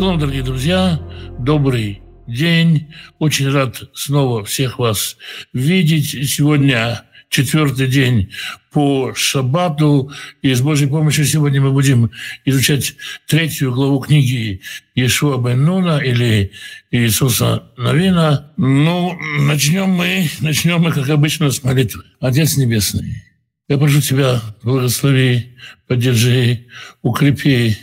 Шалом, дорогие друзья, добрый день. Очень рад снова всех вас видеть. Сегодня четвертый день по Шаббату. И с Божьей помощью сегодня мы будем изучать третью главу книги Ешуа бен Нуна или Иисуса Новина. Ну, начнем мы, начнем мы, как обычно, с молитвы. Отец Небесный, я прошу Тебя, благослови, поддержи, укрепи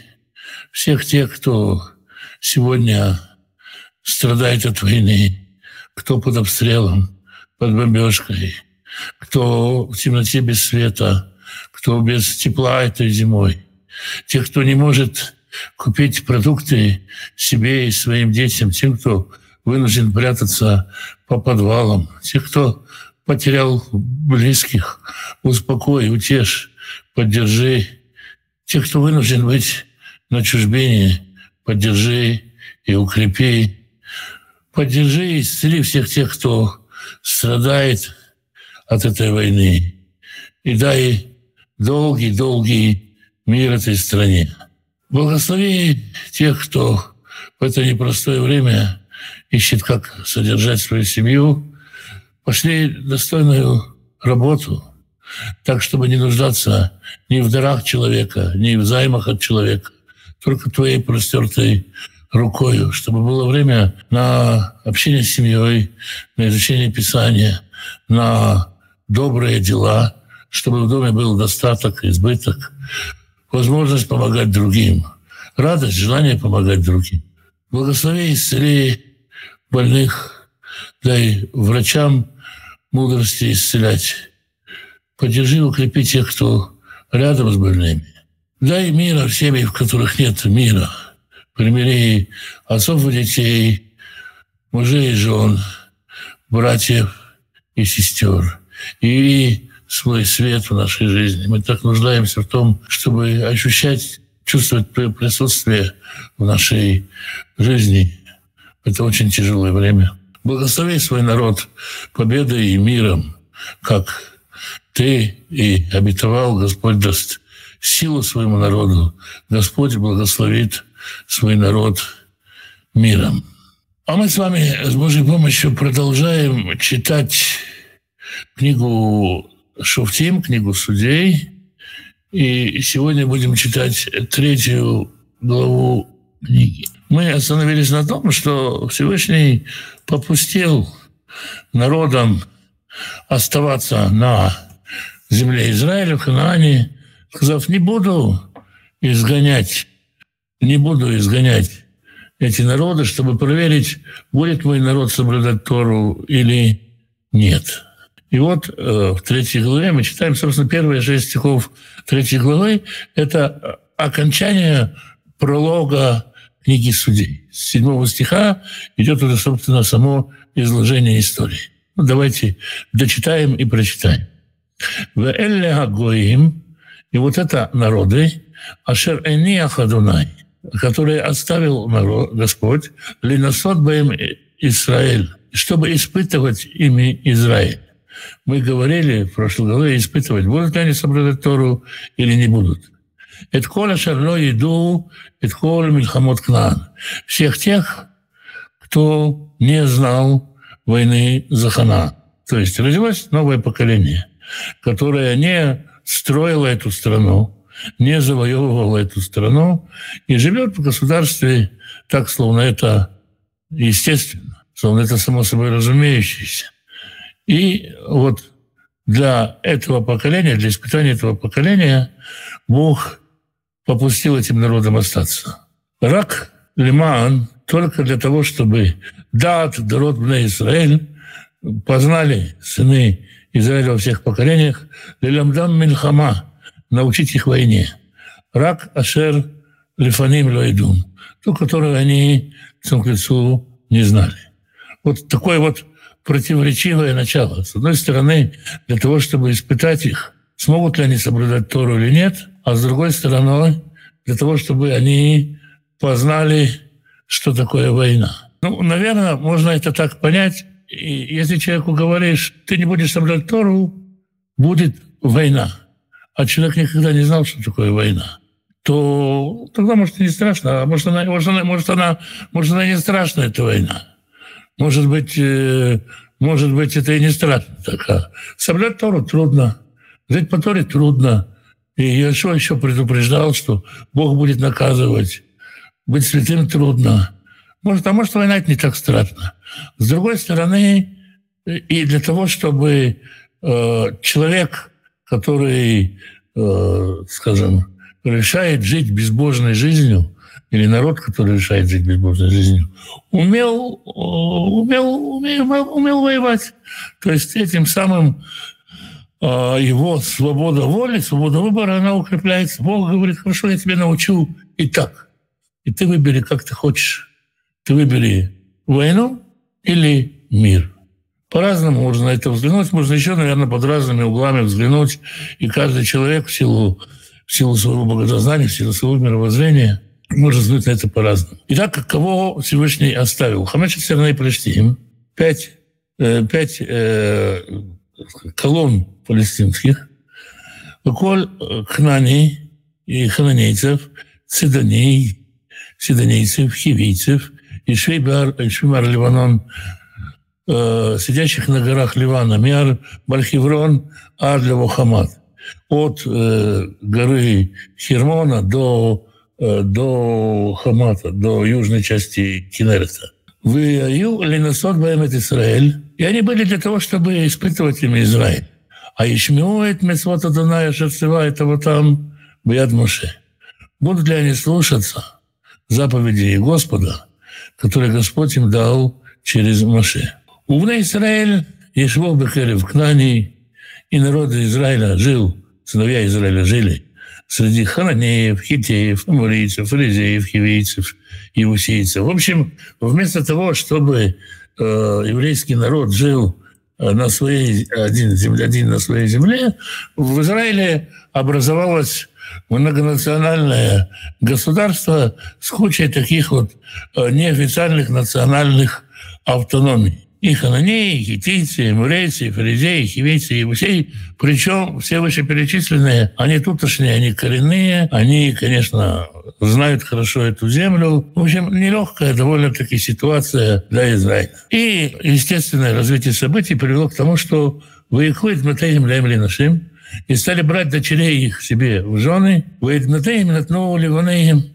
всех тех, кто сегодня страдает от войны, кто под обстрелом, под бомбежкой, кто в темноте без света, кто без тепла этой зимой, тех, кто не может купить продукты себе и своим детям, тем, кто вынужден прятаться по подвалам, тех, кто потерял близких, успокой, утешь, поддержи. Тех, кто вынужден быть на чужбине, поддержи и укрепи. Поддержи и исцели всех тех, кто страдает от этой войны. И дай долгий-долгий мир этой стране. Благослови тех, кто в это непростое время ищет, как содержать свою семью. Пошли достойную работу, так, чтобы не нуждаться ни в дарах человека, ни в займах от человека, только твоей простертой рукою, чтобы было время на общение с семьей, на изучение Писания, на добрые дела, чтобы в доме был достаток, избыток, возможность помогать другим, радость, желание помогать другим. Благослови исцели больных, дай врачам мудрости исцелять. Поддержи, укрепи тех, кто рядом с больными. Дай мира в семьи, в которых нет мира. Примири отцов и детей, мужей и жен, братьев и сестер. И свой свет в нашей жизни. Мы так нуждаемся в том, чтобы ощущать, чувствовать присутствие в нашей жизни. Это очень тяжелое время. Благослови свой народ победой и миром, как ты и обетовал, Господь даст силу своему народу. Господь благословит свой народ миром. А мы с вами с Божьей помощью продолжаем читать книгу Шуфтим, книгу судей. И сегодня будем читать третью главу книги. Мы остановились на том, что Всевышний попустил народам оставаться на земле Израиля, в Ханаане, сказав, не буду изгонять, не буду изгонять эти народы, чтобы проверить, будет мой народ соблюдать Тору или нет. И вот э, в третьей главе мы читаем, собственно, первые шесть стихов третьей главы. Это окончание пролога книги Судей. С седьмого стиха идет уже, собственно, само изложение истории. Ну, давайте дочитаем и прочитаем. В Элле Агоим и вот это народы, Ашер Эниах Адунай, которые оставил народ, Господь, Линасот Баем Израиль, чтобы испытывать ими Израиль. Мы говорили в прошлой главе, испытывать, будут ли они соблюдать Тору или не будут. Это кола шарло иду, это мильхамот кнан. Всех тех, кто не знал войны за Хана. То есть родилось новое поколение, которое не строила эту страну, не завоевывала эту страну и живет в государстве так, словно это естественно, словно это само собой разумеющееся. И вот для этого поколения, для испытания этого поколения Бог попустил этим народам остаться. Рак Лиман только для того, чтобы дат, дород на Израиль познали сыны Израиля во всех поколениях, лилямдам мильхама, научить их войне. Рак ашер лифаним лоидум, ту, которую они к лицу не знали. Вот такое вот противоречивое начало. С одной стороны, для того, чтобы испытать их, смогут ли они соблюдать Тору или нет, а с другой стороны, для того, чтобы они познали, что такое война. Ну, наверное, можно это так понять, и если человеку говоришь, ты не будешь соблюдать Тору, будет война. А человек никогда не знал, что такое война. то тогда, может, и не страшно. А может, она, может, она, может, она, может, она не страшная, эта война. Может быть, э, может быть, это и не страшно. Так, а соблюдать Тору трудно. Жить по Торе трудно. И Иешуа еще предупреждал, что Бог будет наказывать. Быть святым трудно. Может, а может, война это не так страшно. С другой стороны, и для того, чтобы э, человек, который, э, скажем, решает жить безбожной жизнью, или народ, который решает жить безбожной жизнью, умел, э, умел, умел, умел воевать. То есть этим самым э, его свобода воли, свобода выбора, она укрепляется. Бог говорит, хорошо, я тебя научу и так. И ты выбери, как ты хочешь. Ты выбери войну или мир. По-разному можно на это взглянуть. Можно еще, наверное, под разными углами взглянуть. И каждый человек в силу, в силу своего богознания, в силу своего мировоззрения может взглянуть на это по-разному. Итак, кого Всевышний оставил? Хамеша Стерна и Палестин. Пять, э, пять э, колонн палестинских. Коль Кнани и хананейцев, цидоней, сидонейцев, хивийцев, и Швейбар, Швейбар Ливанон, э, сидящих на горах Ливана, Миар, Бальхеврон, Адлево, Хамад. От э, горы Хермона до, э, до Хамата, до южной части Кинерета. Вы Ленасот Баэмет Израиль. И они были для того, чтобы испытывать им Израиль. А Ишмиоет Мецвота Дуная Шерцева, этого там Бияд Моше. Будут ли они слушаться заповедей Господа, которые Господь им дал через Моше? Умный Израиль, Ешвол Бекерев Кнани, и народ Израиля жил, сыновья Израиля жили среди хананеев, хитеев, амурийцев, фаризеев, хивейцев, иусейцев. В общем, вместо того, чтобы э, еврейский народ жил э, на своей один земле, один на своей земле, в Израиле образовалось многонациональное государство с кучей таких вот э, неофициальных национальных автономий и хананеи, и хитийцы, и мурейцы, и фаризеи, и хивейцы, и евусеи. Причем все вышеперечисленные, они тутошние, они коренные, они, конечно, знают хорошо эту землю. В общем, нелегкая довольно-таки ситуация для Израиля. И естественное развитие событий привело к тому, что выехали Дмитрием Лемли нашим, и стали брать дочерей их себе в жены,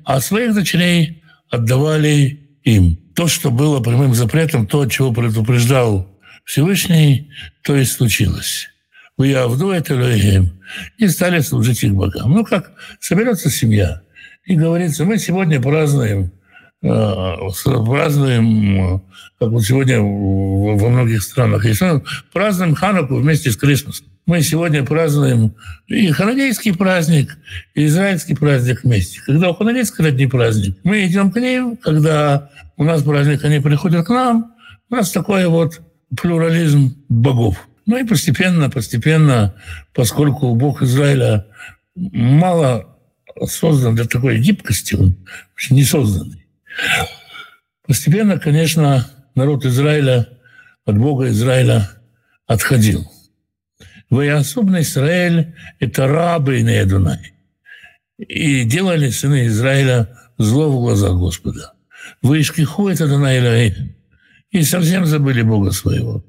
а своих дочерей отдавали им то, что было прямым запретом, то, от чего предупреждал Всевышний, то и случилось. Вы Явду это и стали служить их богам. Ну, как соберется семья, и говорится, мы сегодня празднуем, э, празднуем, как вот сегодня во многих странах ну, празднуем Хануку вместе с Крисмосом. Мы сегодня празднуем и ханадейский праздник, и израильский праздник вместе. Когда у ханадейского родни праздник, мы идем к ним, когда у нас праздник, они приходят к нам. У нас такой вот плюрализм богов. Ну и постепенно, постепенно, поскольку Бог Израиля мало создан для такой гибкости, он не созданный. Постепенно, конечно, народ Израиля от Бога Израиля отходил. Воеособный Израиль – это рабы и Дунай. И делали сыны Израиля зло в глазах Господа. Вышкиху это Дунай И совсем забыли Бога своего.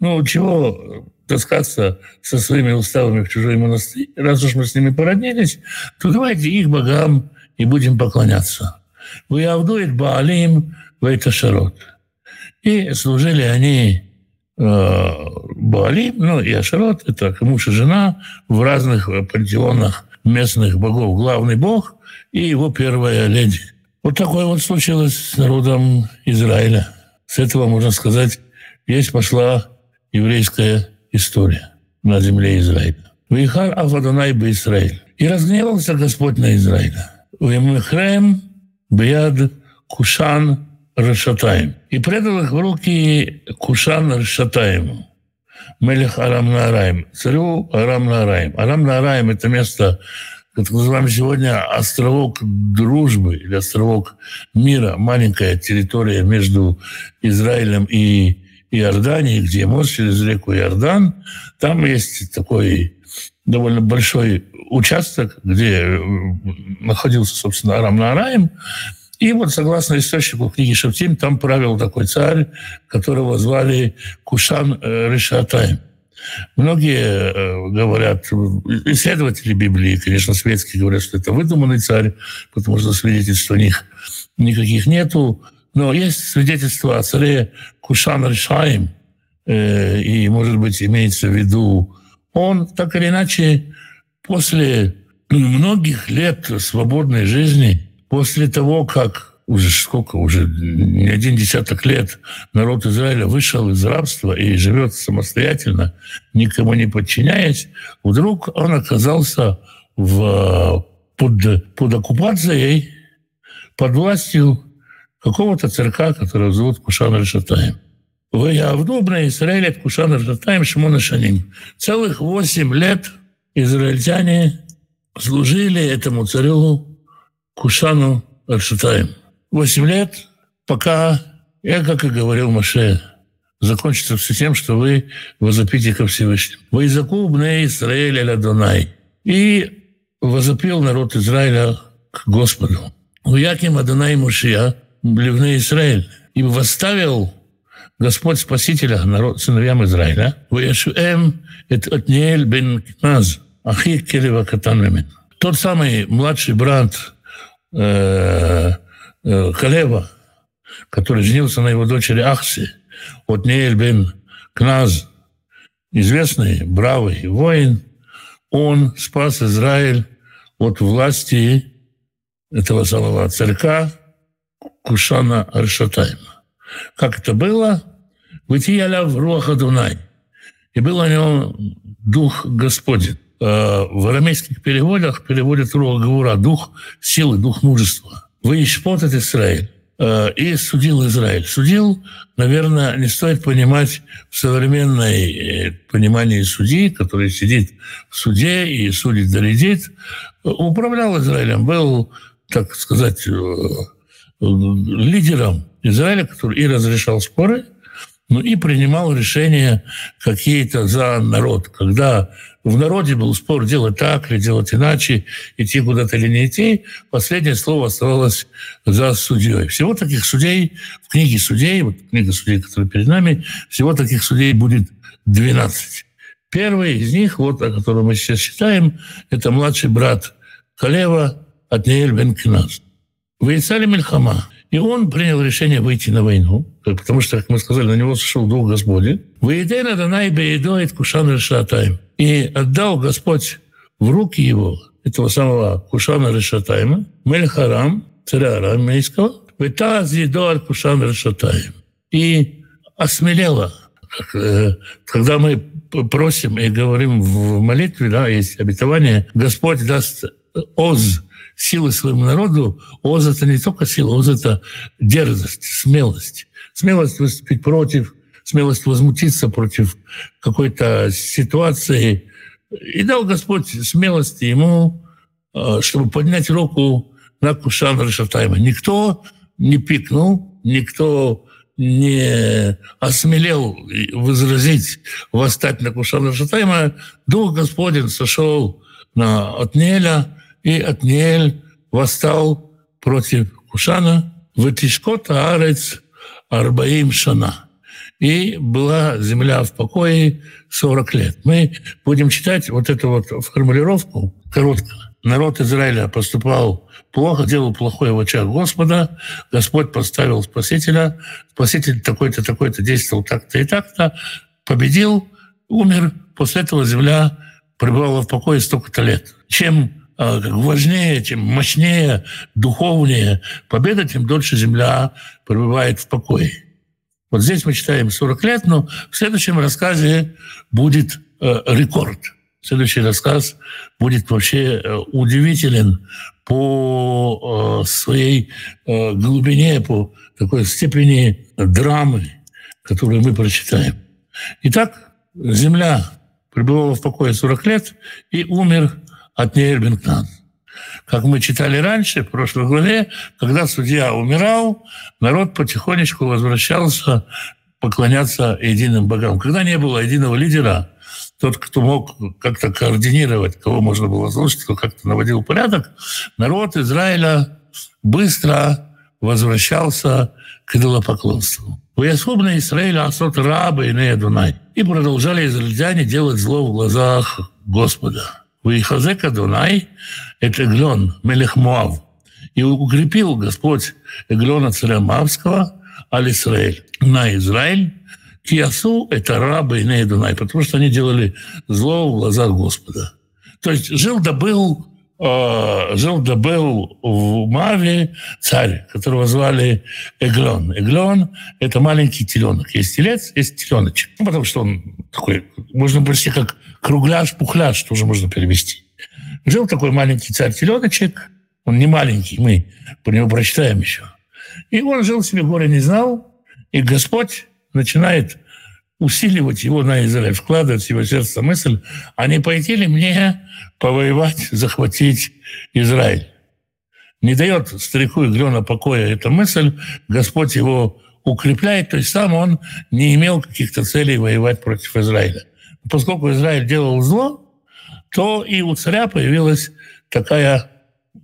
Ну, чего таскаться со своими уставами в чужой монастырь? Раз уж мы с ними породнились, то давайте их богам и будем поклоняться. Вы Авдует Баалим, вы Шарот. И служили они Э, Баали, ну и Ашарот, это муж и жена в разных пантеонах местных богов. Главный бог и его первая леди. Вот такое вот случилось с народом Израиля. С этого, можно сказать, есть пошла еврейская история на земле Израиля. Вейхар Афадонай бы Израиль. И разгневался Господь на Израиля. Вемехрем Бияд Кушан Рашатаем. И предал их в руки Кушан Рашатаему, Мелех Арам Нараем, царю Арам Нараем. Арам Нараем – это место, как называем сегодня, островок дружбы или островок мира, маленькая территория между Израилем и Иорданией, где мост через реку Иордан. Там есть такой довольно большой участок, где э, находился, собственно, Арам Наараим. И вот, согласно источнику книги Шафтим, там правил такой царь, которого звали Кушан э, Решатаем. Многие э, говорят, исследователи Библии, конечно, светские говорят, что это выдуманный царь, потому что свидетельств у них никаких нету. Но есть свидетельство о царе Кушан Решаем, и, может быть, имеется в виду он, так или иначе, после многих лет свободной жизни, после того, как уже сколько, уже не один десяток лет народ Израиля вышел из рабства и живет самостоятельно, никому не подчиняясь, вдруг он оказался в, под, под оккупацией, под властью какого-то царька, которого зовут Кушан Решатаем. Ваявду бна Израиля от Кушана Ратаем Шимона Шаним. Целых восемь лет израильтяне служили этому царю Кушану Аршатаем. Восемь лет, пока, я, как и говорил Маше, закончится все тем, что вы возопите ко Всевышнему. Вы закубны Израиля Ладонай. И возопил народ Израиля к Господу. Уяким Адонай Мушия, Блевны Израиль. И восставил Господь Спасителя народ, сыновьям Израиля, «Ваяшуэм эт Отниэль бен Кназ, ахи келева катан Тот самый младший брат э, э, Калева, который женился на его дочери Ахси, Отниэль бен Кназ, известный, бравый воин, он спас Израиль от власти этого самого царька Кушана Аршатайма. Как это было? Вытияля в руаха Дунай. И был у него дух Господень. Э, в арамейских переводах переводят руах Гаура, дух силы, дух мужества. Вы ишпотат Израиль э, и судил Израиль. Судил, наверное, не стоит понимать в современной э, понимании судьи, который сидит в суде и судит, доредит. Управлял Израилем, был, так сказать, лидером Израиля, который и разрешал споры, ну и принимал решения какие-то за народ. Когда в народе был спор делать так или делать иначе, идти куда-то или не идти, последнее слово оставалось за судьей. Всего таких судей в книге судей, вот книга судей, которая перед нами, всего таких судей будет 12. Первый из них, вот о котором мы сейчас читаем, это младший брат Калева Атниэль бен Киназ. Вейцали Мельхама. И он принял решение выйти на войну, потому что, как мы сказали, на него сошел дух Господень. «Воедена Данай беедоид кушан решатаем». И отдал Господь в руки его, этого самого Кушана Решатайма, Мельхарам, царя арамейского, «Витаз едоар Кушан Решатаем». И осмелела, э, когда мы просим и говорим в молитве, да, есть обетование, Господь даст оз силы своему народу, ОЗ – это не только сила, ОЗ – это дерзость, смелость. Смелость выступить против, смелость возмутиться против какой-то ситуации. И дал Господь смелости ему, э, чтобы поднять руку на Кушан Решатайма. Никто не пикнул, никто не осмелел возразить, восстать на Кушан Решатайма. Дух Господень сошел на Отнеля, и Отниэль восстал против Кушана в Тишкот Арец Арбаим Шана. И была земля в покое 40 лет. Мы будем читать вот эту вот формулировку коротко. Народ Израиля поступал плохо, делал плохое в очах Господа, Господь поставил Спасителя, Спаситель такой-то, такой-то действовал так-то и так-то, победил, умер, после этого земля пребывала в покое столько-то лет. Чем а, важнее, тем мощнее, духовнее победа, тем дольше земля пребывает в покое. Вот здесь мы читаем 40 лет, но в следующем рассказе будет э, рекорд. Следующий рассказ будет вообще э, удивителен по э, своей э, глубине, по такой степени драмы, которую мы прочитаем. Итак, земля пребывала в покое 40 лет и умер от Нейрбингтон. Как мы читали раньше, в прошлой главе, когда судья умирал, народ потихонечку возвращался поклоняться единым богам. Когда не было единого лидера, тот, кто мог как-то координировать, кого можно было слушать, кто как-то наводил порядок, народ Израиля быстро возвращался к идолопоклонству. Воясхубны Израиля асот рабы и не Дунай. И продолжали израильтяне делать зло в глазах Господа. Вихазека Дунай – это Эглон, Мелех. И укрепил Господь Эглона царя Мавского, аль Израиль, на Израиль, Киасу – это рабы и Дунай, потому что они делали зло в глазах Господа. То есть жил да был, э, жил да был в Маве царь, которого звали Эглон. Эглон – это маленький теленок. Есть телец, есть теленочек. Ну, потому что он такой, можно почти как кругляш-пухляш, тоже можно перевести. Жил такой маленький царь-теленочек, он не маленький, мы по нему прочитаем еще. И он жил себе, горе не знал, и Господь начинает усиливать его на Израиль, вкладывать в его сердце мысль, а не пойти ли мне повоевать, захватить Израиль? Не дает старику Иглена покоя эта мысль, Господь его укрепляет, то есть сам он не имел каких-то целей воевать против Израиля. Поскольку Израиль делал зло, то и у царя появилась такая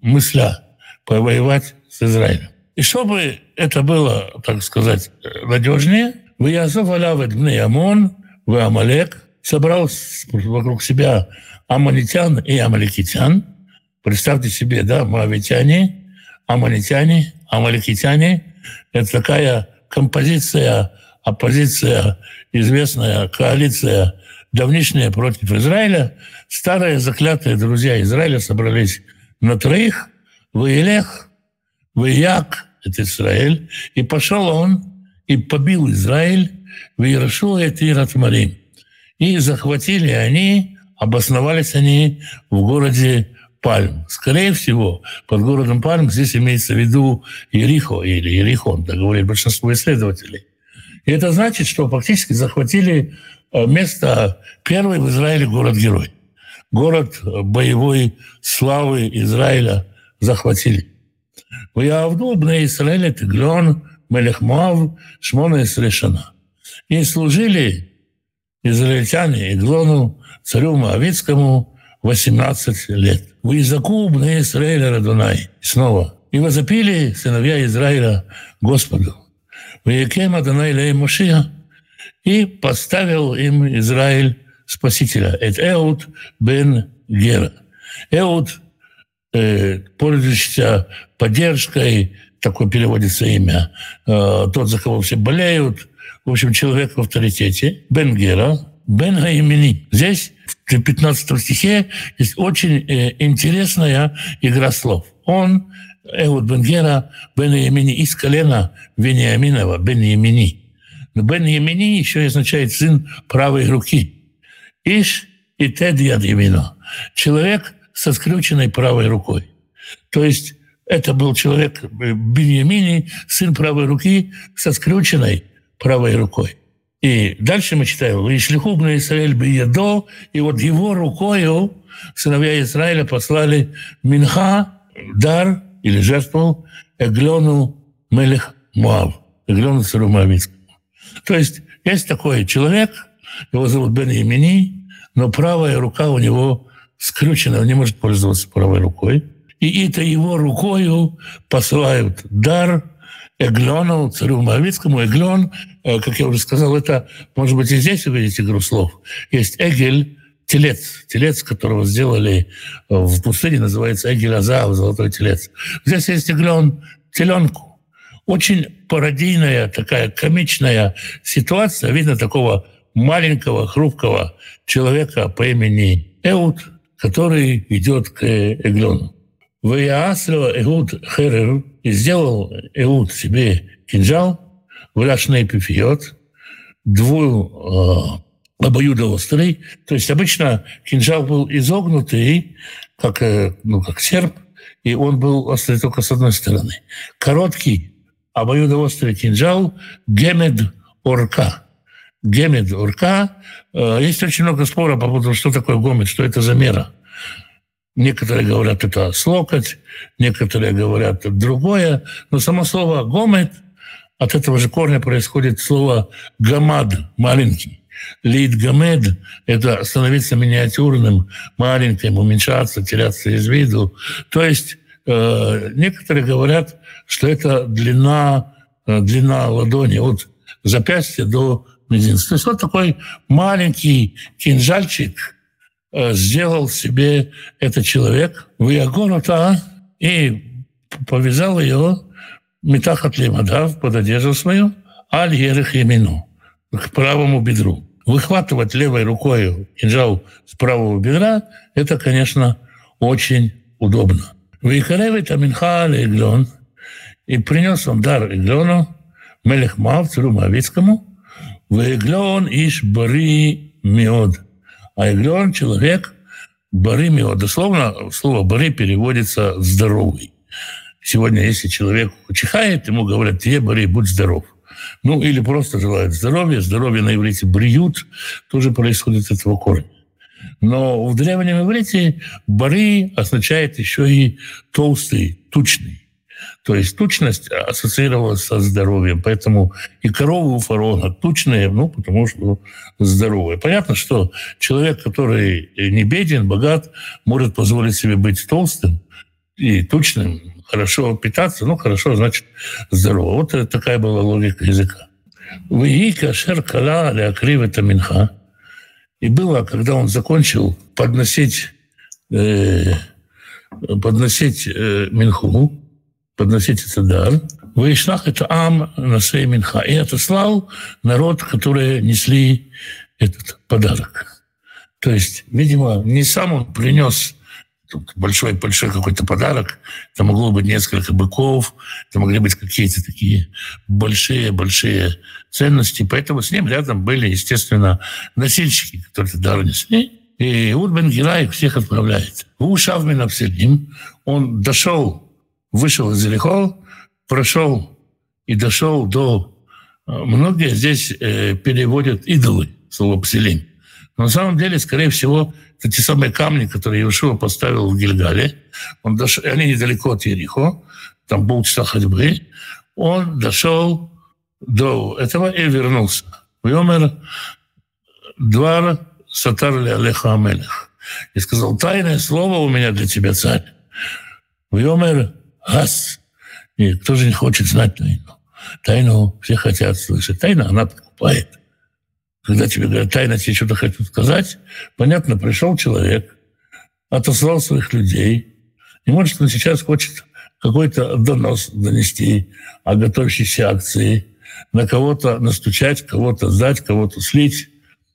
мысля повоевать с Израилем. И чтобы это было, так сказать, надежнее, Вязов Алявет Гней Амон, в Амалек, собрал вокруг себя амалитян и амаликитян. Представьте себе, да, моавитяне, амалитяне, амаликитяне. Это такая композиция, оппозиция, известная коалиция давнишняя против Израиля. Старые заклятые друзья Израиля собрались на троих. Ваилех, Ваяк, это Израиль, и пошел он и побил Израиль в Иерушуа и Тиратмарим. И захватили они, обосновались они в городе Пальм. Скорее всего, под городом Пальм здесь имеется в виду Ерихо или Ерихон, так говорит большинство исследователей. И это значит, что фактически захватили э, место первый в Израиле город-герой. Город боевой славы Израиля захватили. ויעבדו בני ישראל את עגלון Мелех Муав, Шмона и Срешана. И служили израильтяне Иглону, царю Моавицкому, 18 лет. В Изаку, Бне Исраиля, Радунай. Снова. И возопили сыновья Израиля Господу. В Якем Адонай Лей Мушия. И поставил им Израиль Спасителя. Это Эуд бен Гера. Эуд, э, пользующийся поддержкой, такое переводится имя, э, тот, за кого все болеют, в общем, человек в авторитете, Бенгера, Бен Гаимини. Здесь в 15 стихе есть очень э, интересная игра слов. Он, Эуд Бенгера, Бен Ямини из колена Вениаминова, Бен Ямини. Но Бен Ямини еще означает сын правой руки. Иш и Тед Яд Человек, со скрюченной правой рукой. То есть это был человек э, Беньямини, сын правой руки со скрюченной правой рукой. И дальше мы читаем, «Ишлиху на Израиль биедо», и вот его рукою сыновья Израиля послали Минха, дар или жертву Эглону Мелех Муав, Эглону царю Моавицкому. То есть есть такой человек, его зовут Бен Имени, но правая рука у него скрючено, он не может пользоваться правой рукой. И это его рукою посылают дар Эглону, царю Моавицкому. Эглон, э, как я уже сказал, это, может быть, и здесь вы видите игру слов. Есть Эгель, телец, телец, которого сделали в пустыне, называется Эгель Азав, золотой телец. Здесь есть Эглон, теленку. Очень пародийная, такая комичная ситуация. Видно такого маленького, хрупкого человека по имени Эуд, который идет к Эглону. Ваяасло Эуд Херер и сделал Эуд себе кинжал, вляшный пифиот, дву э, обоюдоострый. То есть обычно кинжал был изогнутый, как, э, ну, как серп, и он был острый только с одной стороны. Короткий обоюдоострый кинжал гемед орка. Гемед урка. Э, есть очень много спора по поводу, что такое гомет, что это за мера. Некоторые говорят, это слокоть, некоторые говорят, это другое. Но само слово «гомет» от этого же корня происходит слово «гамад» – маленький. Лид гамед – это становиться миниатюрным, маленьким, уменьшаться, теряться из виду. То есть э, некоторые говорят, что это длина, э, длина ладони от запястья до мизинца. То есть вот такой маленький кинжальчик сделал себе этот человек в Ягонута и повязал ее метахат лимадав под одежду свою, аль ерех емину, к правому бедру. Выхватывать левой рукой кинжал с правого бедра – это, конечно, очень удобно. Вейкаревит Аминха Иглон, и принес он дар Иглону, Мелехмав, царю Моавицкому, Вейглон иш бари миод. А Иглон – человек бари миод. Дословно слово бари переводится «здоровый». Сегодня, если человек чихает, ему говорят, тебе, Борей, будь здоров. Ну, или просто желают здоровья. Здоровье на иврите бриют, тоже происходит от этого корня. Но в древнем иврите бары означает еще и толстый, тучный. То есть тучность ассоциировалась со здоровьем. Поэтому и коровы у фараона тучные, ну, потому что здоровые. Понятно, что человек, который не беден, богат, может позволить себе быть толстым и тучным, хорошо питаться, ну, хорошо, значит, здорово. Вот такая была логика языка. «Вии кашер кала алякрив это минха». И было, когда он закончил подносить, э, подносить э, минху, подносить этот дар, «Ваишлах это ам на минха». И отослал народ, которые несли этот подарок. То есть, видимо, не сам он принес большой-большой какой-то подарок. Это могло быть несколько быков, это могли быть какие-то такие большие-большие ценности. Поэтому с ним рядом были, естественно, носильщики, которые дар несли. И Уд бен Гира их всех отправляет. У Шавмин Абселим он дошел, вышел из Ерехо, прошел и дошел до... Многие здесь э, переводят идолы, слово «пселим». Но на самом деле, скорее всего, это те самые камни, которые Иешуа поставил в Гильгале. Он дошел, они недалеко от Ерихо, там полчаса ходьбы. Он дошел до этого и вернулся. Вьомер двор сатар ли Алеха Амелех. И сказал, тайное слово у меня для тебя, царь. Вьомер гас. И кто же не хочет знать тайну? Тайну все хотят слышать. Тайна, она покупает когда тебе говорят, тайно тебе что-то хотят сказать, понятно, пришел человек, отослал своих людей, и может он сейчас хочет какой-то донос донести о готовящейся акции, на кого-то настучать, кого-то сдать, кого-то слить,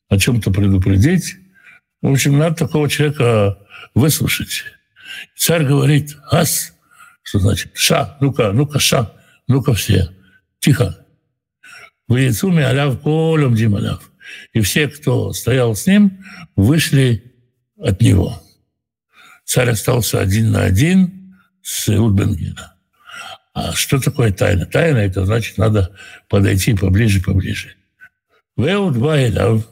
о чем-то предупредить. В общем, надо такого человека выслушать. Царь говорит «ас», что значит «ша», ну-ка, ну-ка, «ша», ну-ка все, тихо. Вы яйцу аляв колем дим аляв и все, кто стоял с ним, вышли от него. Царь остался один на один с Иудбенгена. А что такое тайна? Тайна – это значит, надо подойти поближе, поближе. Веуд Вайлав,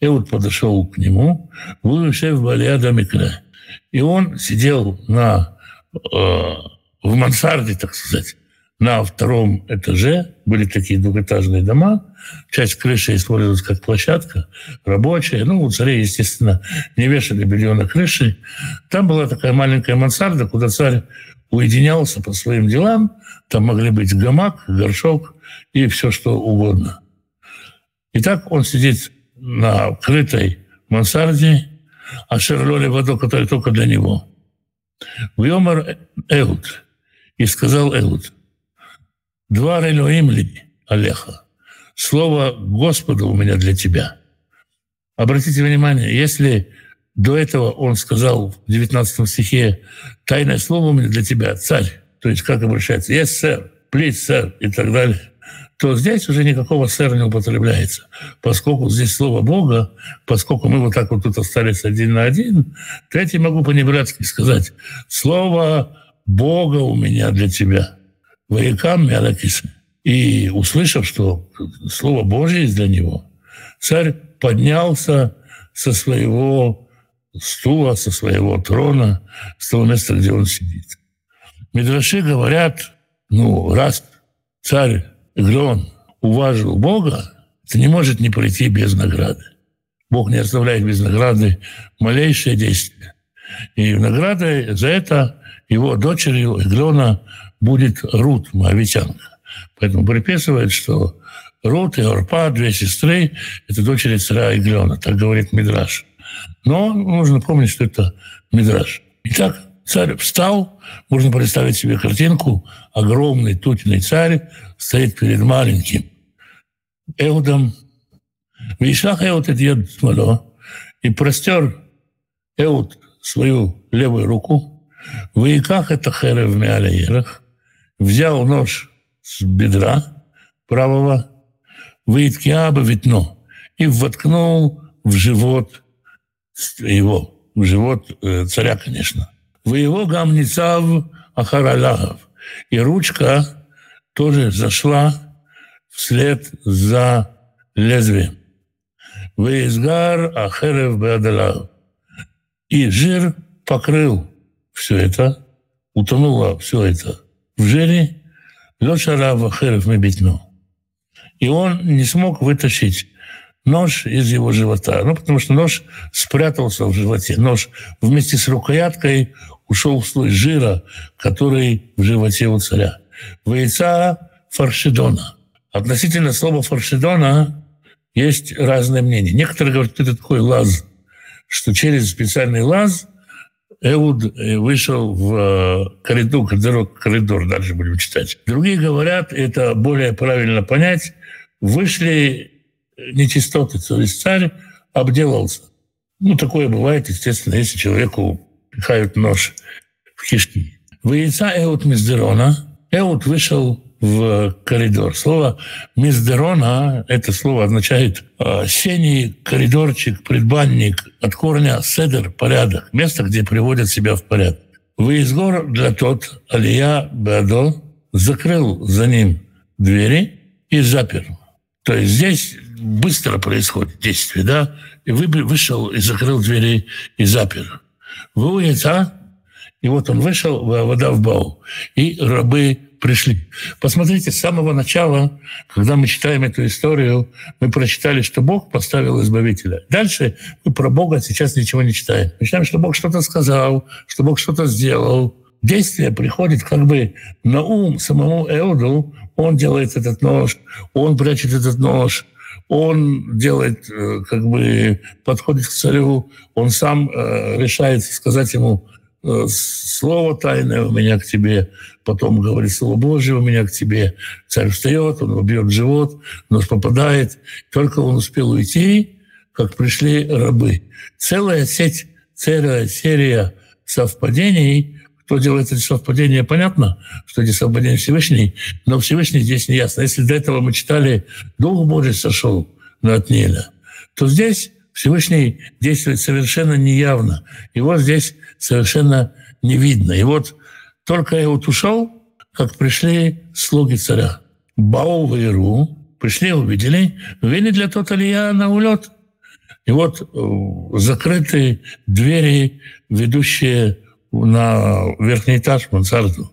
Эуд подошел к нему, вышев Балиада Микре. И он сидел на, э, в мансарде, так сказать, на втором этаже были такие двухэтажные дома, часть крыши использовалась как площадка рабочая. Ну, у царей, естественно, не вешали белье на крыше. Там была такая маленькая мансарда, куда царь уединялся по своим делам. Там могли быть гамак, горшок и все что угодно. И так он сидит на крытой мансарде, а Шерлоли воду, которая только для него. В Йомар Эуд. И сказал Эуд – Два Элоим ли, Алеха. Слово Господа у меня для тебя. Обратите внимание, если до этого он сказал в 19 стихе «Тайное слово у меня для тебя, царь», то есть как обращается «Yes, sir», «Please, sir» и так далее, то здесь уже никакого «сэр» не употребляется, поскольку здесь слово Бога, поскольку мы вот так вот тут остались один на один, то я тебе могу по-небратски сказать «Слово Бога у меня для тебя». Ваякам Мялакис. И услышав, что Слово Божье есть для него, царь поднялся со своего стула, со своего трона, с того места, где он сидит. Медраши говорят, ну, раз царь Эглон уважил Бога, это не может не пройти без награды. Бог не оставляет без награды малейшее действие. И наградой за это его дочерью Эглона будет Рут, моавитянка. Поэтому приписывает, что Рут и Орпа, две сестры, это дочери царя Иглена, так говорит Мидраш. Но нужно помнить, что это Мидраш. Итак, царь встал, можно представить себе картинку, огромный тутиный царь стоит перед маленьким Эудом. Вишлах Эуд Смоло и простер Эуд свою левую руку, выиках это херев миалеерах, взял нож с бедра правого, выиткиаба витно и воткнул в живот его, в живот э, царя, конечно. Вы его гамницав ахаралагов. И ручка тоже зашла вслед за лезвием. Выизгар ахерев беадалав. И жир покрыл все это, утонуло все это в жире, лошарава херев мебитну. И он не смог вытащить нож из его живота. Ну, потому что нож спрятался в животе. Нож вместе с рукояткой ушел в слой жира, который в животе у царя. Яйца фаршидона. Относительно слова фаршидона есть разные мнения. Некоторые говорят, это такой лаз, что через специальный лаз Эуд э, вышел в э, коридор, коридор, коридор, дальше будем читать. Другие говорят, это более правильно понять, вышли нечистоты, то есть царь обделался. Ну, такое бывает, естественно, если человеку пихают нож в кишки. В яйца Эуд Миздерона Эуд вышел в коридор. Слово «миздерона» — это слово означает э, сений, коридорчик, предбанник, от корня «седер» — порядок, место, где приводят себя в порядок. Выезгор для тот Алия Беадо закрыл за ним двери и запер. То есть здесь быстро происходит действие, да? И вы вышел и закрыл двери и запер. Вы у яйца, и вот он вышел, вода в бау, и рабы пришли. Посмотрите, с самого начала, когда мы читаем эту историю, мы прочитали, что Бог поставил избавителя. Дальше мы про Бога сейчас ничего не читаем. Мы читаем, что Бог что-то сказал, что Бог что-то сделал. Действие приходит как бы на ум самому Эуду. Он делает этот нож, он прячет этот нож, он делает, э, как бы подходит к царю, он сам э, решает сказать ему слово тайное у меня к тебе, потом говорит слово Божье у меня к тебе. Царь встает, он убьет живот, нож попадает. Только он успел уйти, как пришли рабы. Целая сеть, целая серия совпадений. Кто делает эти совпадения, понятно, что эти совпадения Всевышний, но Всевышний здесь не ясно. Если до этого мы читали «Дух Божий сошел на Отнеля», то здесь Всевышний действует совершенно неявно. Его здесь совершенно не видно. И вот только я вот ушел, как пришли слуги царя. Бао Иру, пришли, увидели, увидели для тот Алия на улет. И вот э, закрытые двери, ведущие на верхний этаж мансарду.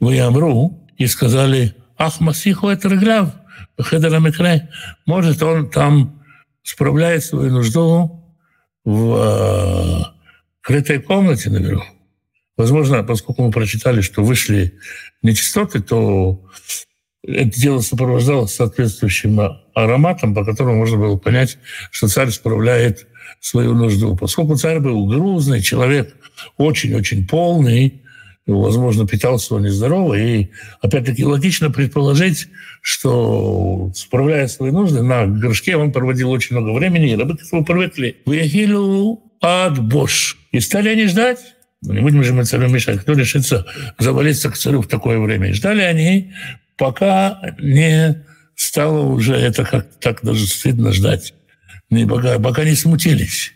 В Ямру и сказали, ах, Масиху это Регляв, Хедера Микре. Может, он там справляет свою нужду в э, крытой комнате наверху. Возможно, поскольку мы прочитали, что вышли нечистоты, то это дело сопровождалось соответствующим ароматом, по которому можно было понять, что царь справляет свою нужду. Поскольку царь был грузный человек, очень-очень полный, возможно, питался он нездорово, и, опять-таки, логично предположить, что, справляя свои нужды, на горшке он проводил очень много времени, и рабы к этому привыкли. «Выехилу ад бош». И стали они ждать, ну, не будем же мы царю мешать, кто решится завалиться к царю в такое время. Ждали они, пока не стало уже это как так даже стыдно ждать. Не, пока, пока не смутились.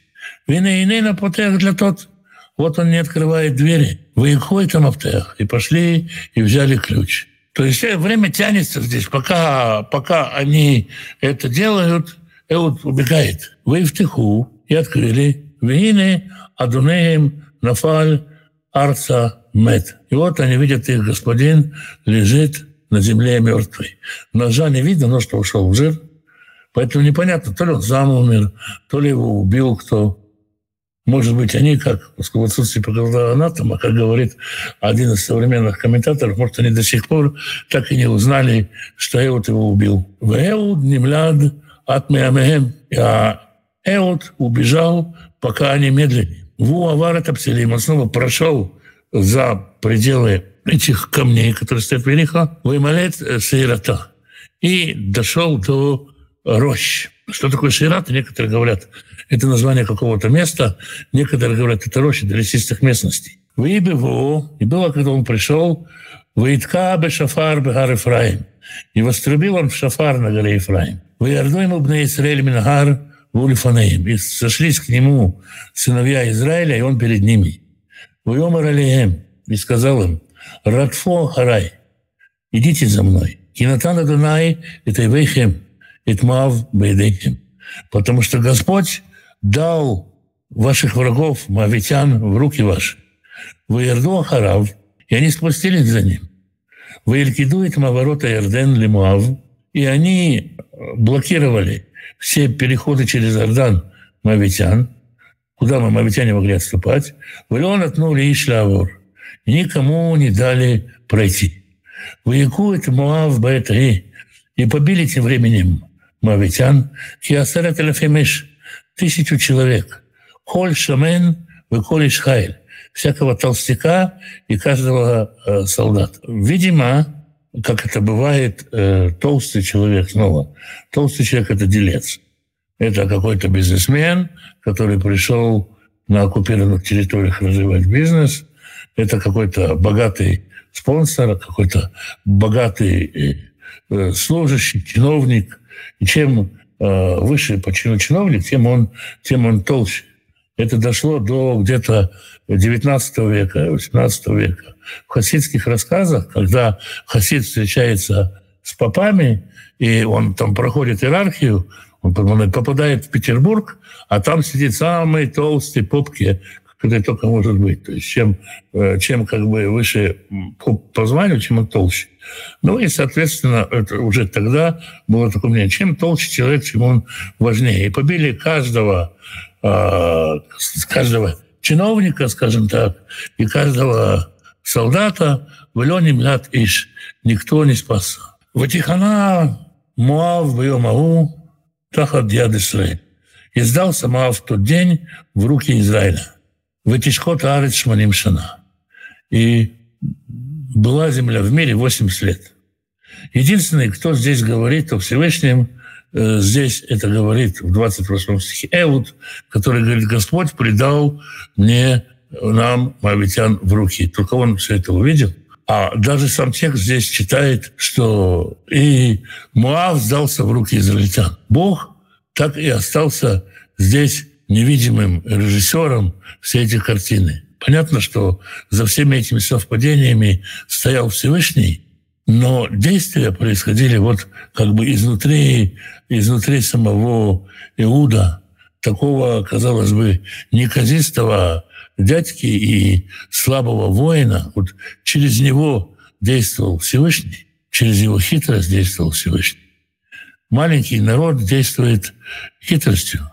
Вины и на потех для тот. Вот он не открывает двери. Вы их там аптех. И пошли и взяли ключ. То есть время тянется здесь, пока, пока они это делают, Эуд убегает. Вы в тиху и открыли. Вины Адунеем Нафаль Арца Мет. И вот они видят, их господин лежит на земле мертвый. Ножа не видно, но что ушел в жир. Поэтому непонятно, то ли он сам умер, то ли его убил кто. Может быть, они, как в отсутствии патологоанатома, как говорит один из современных комментаторов, может, они до сих пор так и не узнали, что Эуд его убил. В Эуд немляд от Меамехем. А Эуд убежал, пока они медленнее. Ву Авар Тапселим, он снова прошел за пределы этих камней, которые стоят в Вериха, вымолет Сейрата, и дошел до рощ. Что такое Шират? Некоторые говорят, это название какого-то места, некоторые говорят, это роща для лесистых местностей. В и было, когда он пришел, Ваитка бе шафар бегар Ефраим. И вострубил он в шафар на горе Ефраим. В Ярду ему бне Исраэль Вулифанеем. И сошлись к нему сыновья Израиля, и он перед ними. Войомар Алием. И сказал им, Радфо Харай, идите за мной. Кинатана Дунай, это Ивейхем, Итмав Бейдейхем. Потому что Господь дал ваших врагов, мавитян, в руки ваши. Вы Ярду Ахарав, и они спустились за ним. Вы Илькидует Маворота Ярден Лимуав, и они блокировали все переходы через Иордан мавитян, куда мы, мавитяне, могли отступать. В Леон отнули и Шлавор. Никому не дали пройти. Воякует Муав Баэтри, и побили тем временем мавитян, Киасерет Элефемиш, тысячу человек. Холь Шамен, Выколь Ишхайль, всякого толстяка и каждого э, солдата. Видимо, как это бывает, э, толстый человек снова. Толстый человек – это делец. Это какой-то бизнесмен, который пришел на оккупированных территориях развивать бизнес. Это какой-то богатый спонсор, какой-то богатый э, служащий, чиновник. И чем Э, выше по чину чиновник, тем он, тем он толще. Это дошло до где-то 19 века, 18 века. В хасидских рассказах, когда хасид встречается с попами, и он там проходит иерархию, он попадает в Петербург, а там сидит самый толстый попки, который только может быть. То есть чем, э, чем как бы выше по званию, чем он толще. Ну и, соответственно, это уже тогда было такое мнение, чем толще человек, чем он важнее. И побили каждого, а, каждого чиновника, скажем так, и каждого солдата в Лене Млад Иш. Никто не спас. Ватихана Муав Байомау Тахат Яд Исраиль. И сдался Муав в тот день в руки Израиля. Ватишхот Арец Шманим Шана. И была земля в мире 80 лет. Единственный, кто здесь говорит о Всевышнем, э, здесь это говорит в 28 стихе Эуд, который говорит, Господь предал мне, нам, мавитян, в руки. Только он все это увидел. А даже сам текст здесь читает, что и Муав сдался в руки израильтян. Бог так и остался здесь невидимым режиссером всей эти картины. Понятно, что за всеми этими совпадениями стоял Всевышний, но действия происходили вот как бы изнутри, изнутри самого Иуда, такого, казалось бы, неказистого дядьки и слабого воина. Вот через него действовал Всевышний, через его хитрость действовал Всевышний. Маленький народ действует хитростью.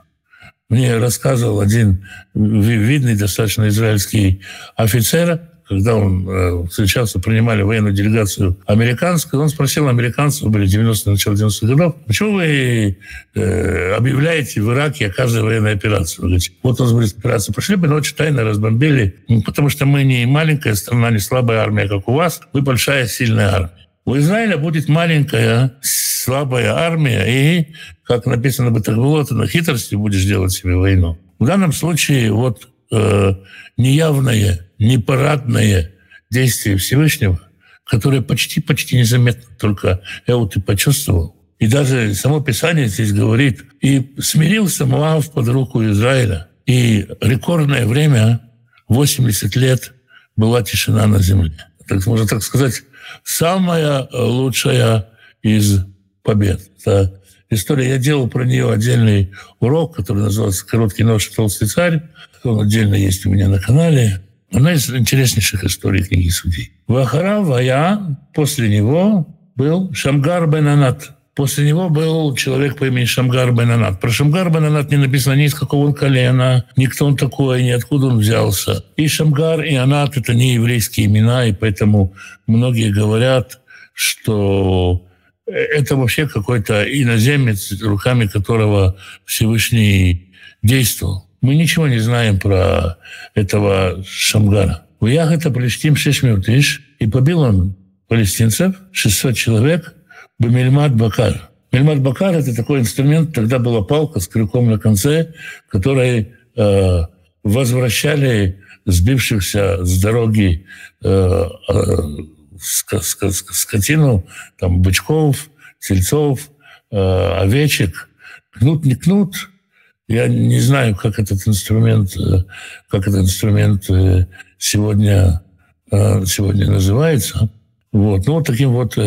Мне рассказывал один видный достаточно израильский офицер, когда он э, встречался, принимали военную делегацию американскую, он спросил американцев, были 90-е, начало 90-х годов, почему вы э, объявляете в Ираке о каждой военной операции? Он говорит, вот у нас будет операция, пошли бы ночью тайно разбомбили, потому что мы не маленькая страна, не слабая армия, как у вас, вы большая, сильная армия. У Израиля будет маленькая, слабая армия, и, как написано было, ты на хитрости будешь делать себе войну. В данном случае вот э, неявное, непарадное действие Всевышнего, которое почти-почти незаметно, только я вот и почувствовал. И даже само Писание здесь говорит, и смирился Муав под руку Израиля. И рекордное время, 80 лет, была тишина на земле. Так можно так сказать, самая лучшая из побед. Это история. Я делал про нее отдельный урок, который называется «Короткий нож и толстый царь». Он отдельно есть у меня на канале. Одна из интереснейших историй книги судей. Вахара Вая, после него был Шамгар бен Анат. После него был человек по имени Шамгар Бенанат. Про Шамгар Бенанат не написано ни из какого он колена, ни кто он такой, ни откуда он взялся. И Шамгар, и Анат – это не еврейские имена, и поэтому многие говорят, что это вообще какой-то иноземец, руками которого Всевышний действовал. Мы ничего не знаем про этого Шамгара. В Ях это Палестим 6 минут, и побил он палестинцев, 600 человек, Бамельмат Бакар. Мельмат Бакар – это такой инструмент, тогда была палка с крюком на конце, которой э, возвращали сбившихся с дороги э, э, скотину, там, бычков, тельцов, э, овечек. Кнут, не кнут. Я не знаю, как этот инструмент, э, как этот инструмент э, сегодня, э, сегодня называется. Вот. Ну, вот таким вот, как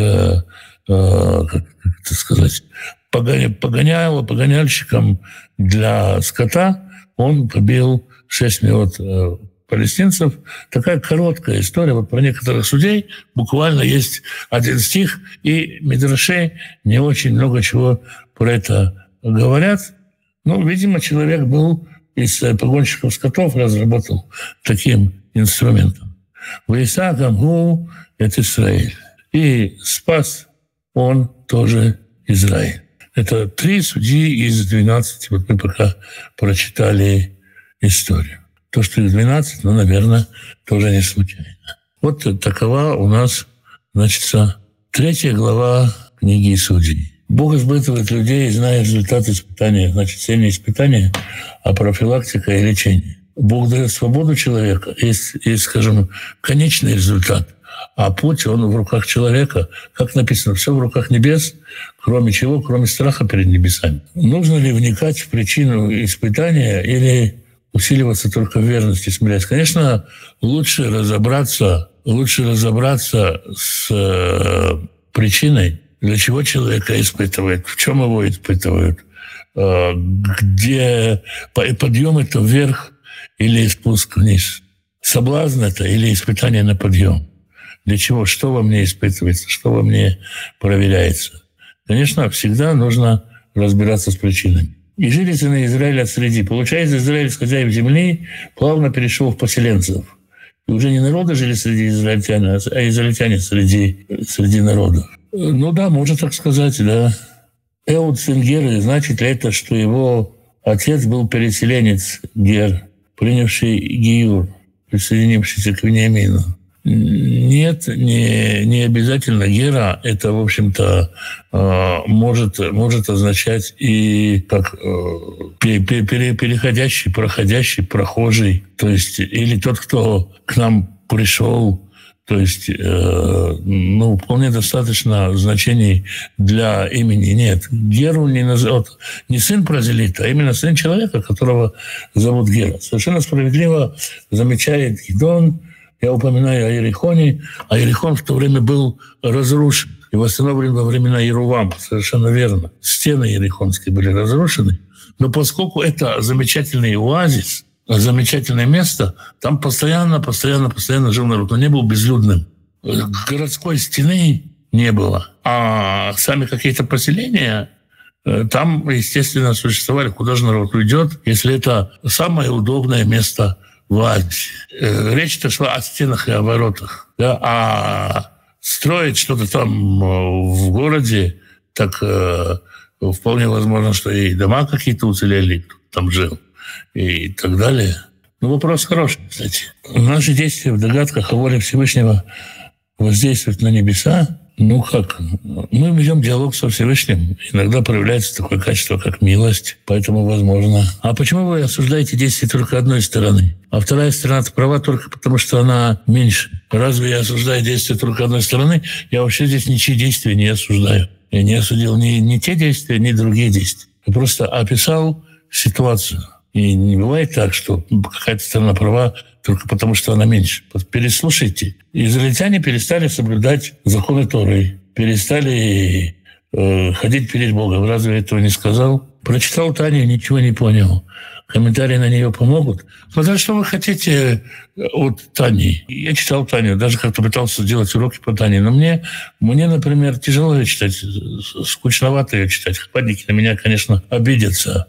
это сказать, погоня, погонял, погоняльщиком для скота он побил 6 минут э, палестинцев. Такая короткая история. Вот про некоторых судей буквально есть один стих, и Мидрашей не очень много чего про это говорят. Ну, видимо, человек был из погонщиков скотов, разработал таким инструментом. Вейса Гамгу – это Израиль. И спас он тоже Израиль. Это три судьи из 12. Вот мы пока прочитали историю. То, что их 12, ну, наверное, тоже не случайно. Вот такова у нас, значит, третья глава книги Судей. Бог испытывает людей, зная результат испытания, значит, цель испытания, а профилактика и лечение. Бог дает свободу человека, есть, есть, скажем, конечный результат, а путь, он в руках человека. Как написано, все в руках небес, кроме чего, кроме страха перед небесами. Нужно ли вникать в причину испытания или усиливаться только в верности, смирясь. Конечно, лучше разобраться, лучше разобраться с э, причиной, для чего человека испытывает, в чем его испытывают, э, где подъем это вверх или спуск вниз, соблазн это или испытание на подъем. Для чего? Что во мне испытывается, что во мне проверяется. Конечно, всегда нужно разбираться с причинами. И жили сыны Израиля среди. Получается, Израиль, хозяев земли, плавно перешел в поселенцев. И уже не народы жили среди израильтян, а израильтяне среди, среди народов. Ну да, можно так сказать, да. Эуд сын Геры, значит ли это, что его отец был переселенец Гер, принявший Гиюр, присоединившийся к Вениамину? Нет, не, не обязательно гера. Это, в общем-то, э, может, может означать и как э, переходящий, проходящий, прохожий. То есть или тот, кто к нам пришел, то есть, э, ну, вполне достаточно значений для имени нет. Геру не назовут не сын прозелита, а именно сын человека, которого зовут Гера. Совершенно справедливо замечает Гидон, я упоминаю о Ерихоне, а Ерихон в то время был разрушен и восстановлен во времена Ерувама. Совершенно верно. Стены Ерихонские были разрушены. Но поскольку это замечательный оазис, замечательное место, там постоянно, постоянно, постоянно жил народ. Но не был безлюдным. Городской стены не было. А сами какие-то поселения э, там, естественно, существовали. Куда же народ уйдет, если это самое удобное место власть. Э, речь-то шла о стенах и оборотах. Да? А строить что-то там э, в городе, так вполне возможно, что и дома какие-то уцелели, там жил, и так далее. Ну, вопрос хороший, кстати. Наши действия в догадках о воле Всевышнего воздействуют на небеса, ну как? Мы ведем диалог со Всевышним. Иногда проявляется такое качество, как милость, поэтому возможно. А почему вы осуждаете действия только одной стороны? А вторая сторона права только потому, что она меньше. Разве я осуждаю действия только одной стороны? Я вообще здесь ничьи действия не осуждаю. Я не осудил ни, ни те действия, ни другие действия. Я просто описал ситуацию. И не бывает так, что какая-то сторона права только потому, что она меньше. Переслушайте. Израильтяне перестали соблюдать законы Торы, перестали э, ходить перед Богом. Разве этого не сказал? Прочитал Таню, ничего не понял. Комментарии на нее помогут. Смотря что вы хотите от Тани. Я читал Таню, даже как-то пытался делать уроки по Тане. Но мне, мне, например, тяжело ее читать, скучновато ее читать. Хападники на меня, конечно, обидятся.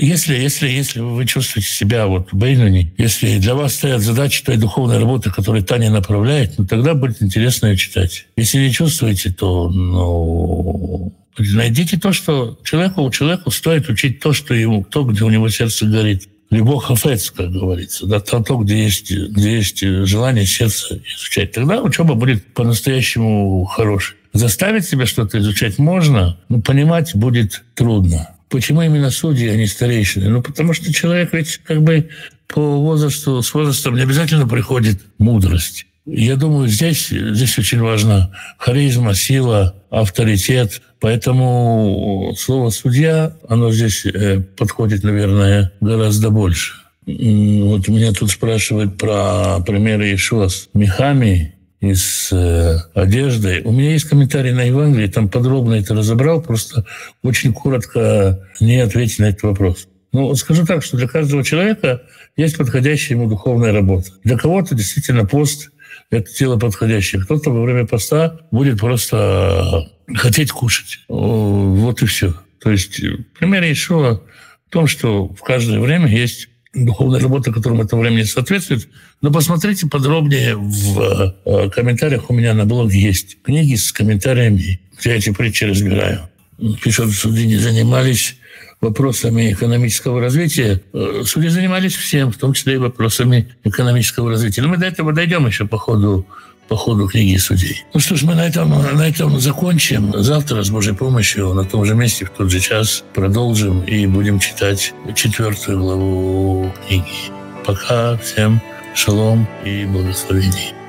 Если, если, если вы чувствуете себя вот в Бейнуне, если для вас стоят задачи той духовной работы, которую Таня направляет, ну, тогда будет интересно ее читать. Если не чувствуете, то, ну, найдите то, что человеку, человеку стоит учить то, что ему, то, где у него сердце горит. Любовь хафец, как говорится, да, то, то где, есть, где есть желание сердца изучать. Тогда учеба будет по-настоящему хорошей. Заставить себя что-то изучать можно, но понимать будет трудно. Почему именно судьи, а не старейшины? Ну, потому что человек ведь как бы по возрасту, с возрастом не обязательно приходит мудрость. Я думаю, здесь, здесь очень важна харизма, сила, авторитет. Поэтому слово «судья», оно здесь э, подходит, наверное, гораздо больше. Вот меня тут спрашивают про примеры Ишуа с мехами и с э, одеждой. У меня есть комментарий на Евангелие, там подробно это разобрал, просто очень коротко не ответить на этот вопрос. Ну, скажу так, что для каждого человека есть подходящая ему духовная работа. Для кого-то действительно пост это тело подходящее. Кто-то во время поста будет просто хотеть кушать. Вот и все. То есть пример Ишуа в том, что в каждое время есть духовная работа, которому это время не соответствует. Но посмотрите подробнее в э, комментариях. У меня на блоге есть книги с комментариями, где я эти притчи разбираю. Пишут, судьи не занимались вопросами экономического развития. Э, судьи занимались всем, в том числе и вопросами экономического развития. Но мы до этого дойдем еще по ходу по ходу книги судей. Ну что ж, мы на этом, на этом закончим. Завтра с Божьей помощью на том же месте, в тот же час продолжим и будем читать четвертую главу книги. Пока, всем шалом и благословений.